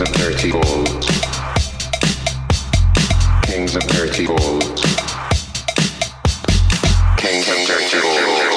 Kings of Dirty Gold. Kings of Dirty Gold. Kings of Dirty Gold.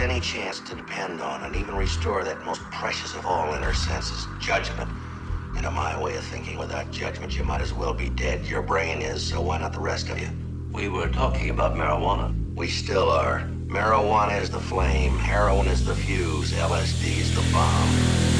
Any chance to depend on and even restore that most precious of all inner senses, judgment. And in my way of thinking, without judgment, you might as well be dead. Your brain is, so why not the rest of you? We were talking about marijuana. We still are. Marijuana is the flame, heroin is the fuse, LSD is the bomb.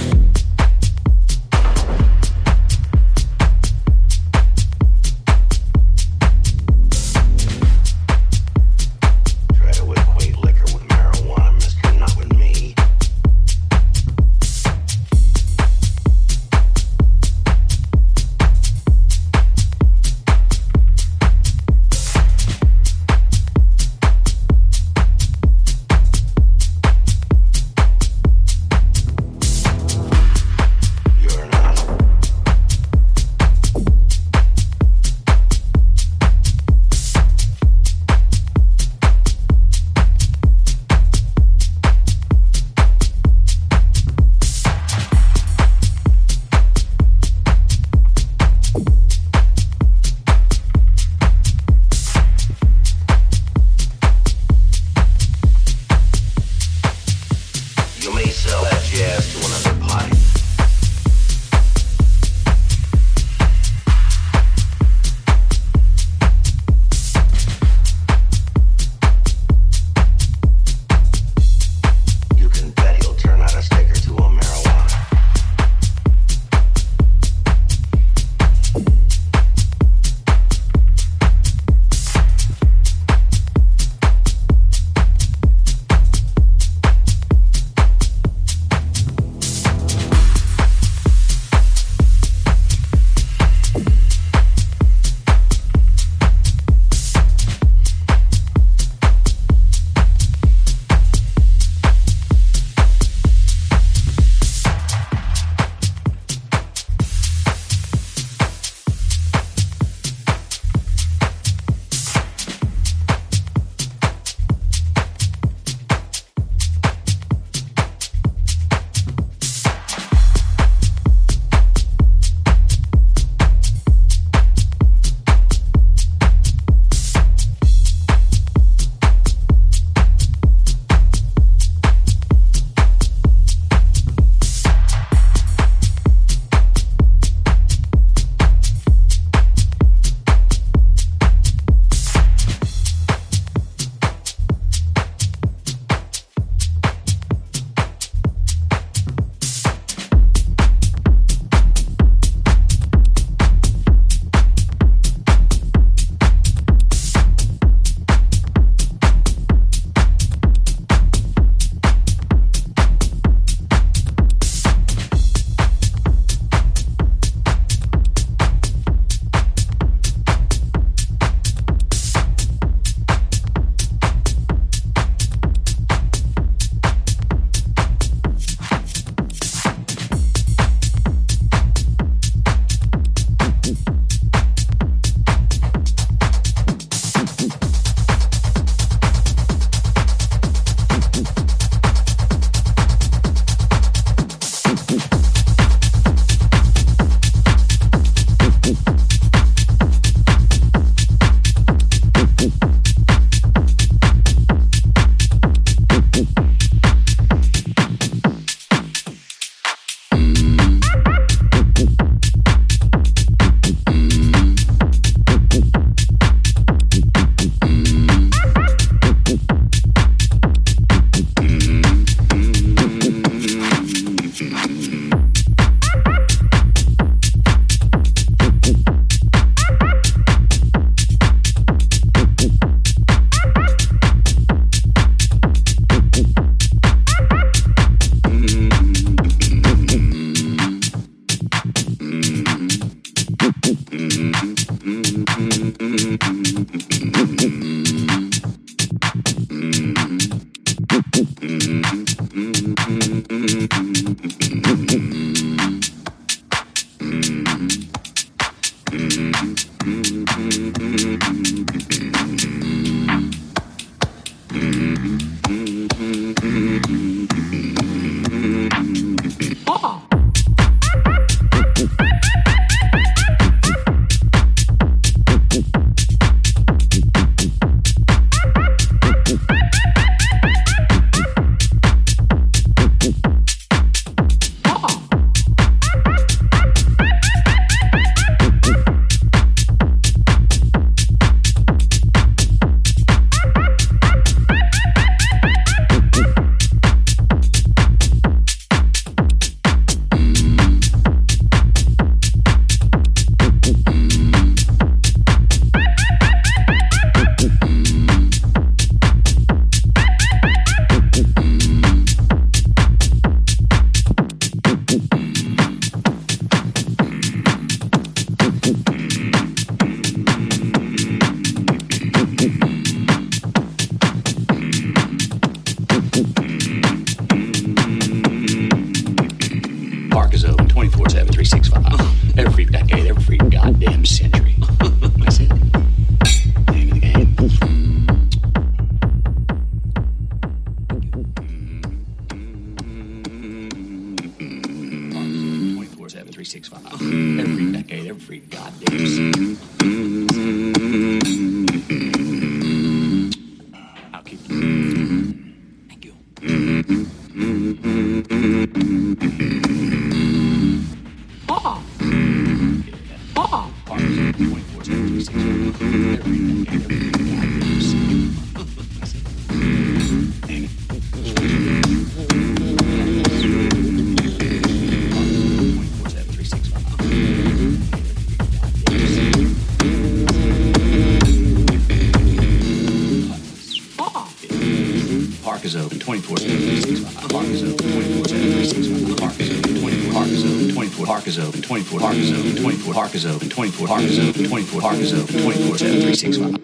Park is open. 24 Park is open. 24 Park is open. 24 7 365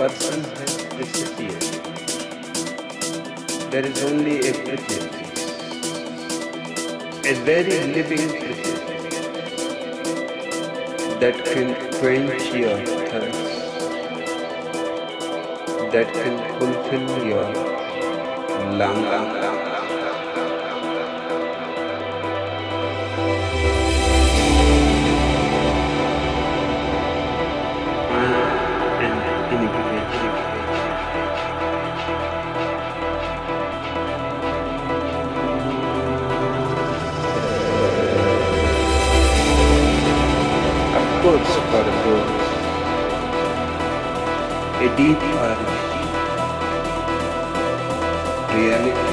The person has disappeared. There is only a prejudice, a very living prejudice that can quench your thirst, that can fulfill your longing. deep and reality.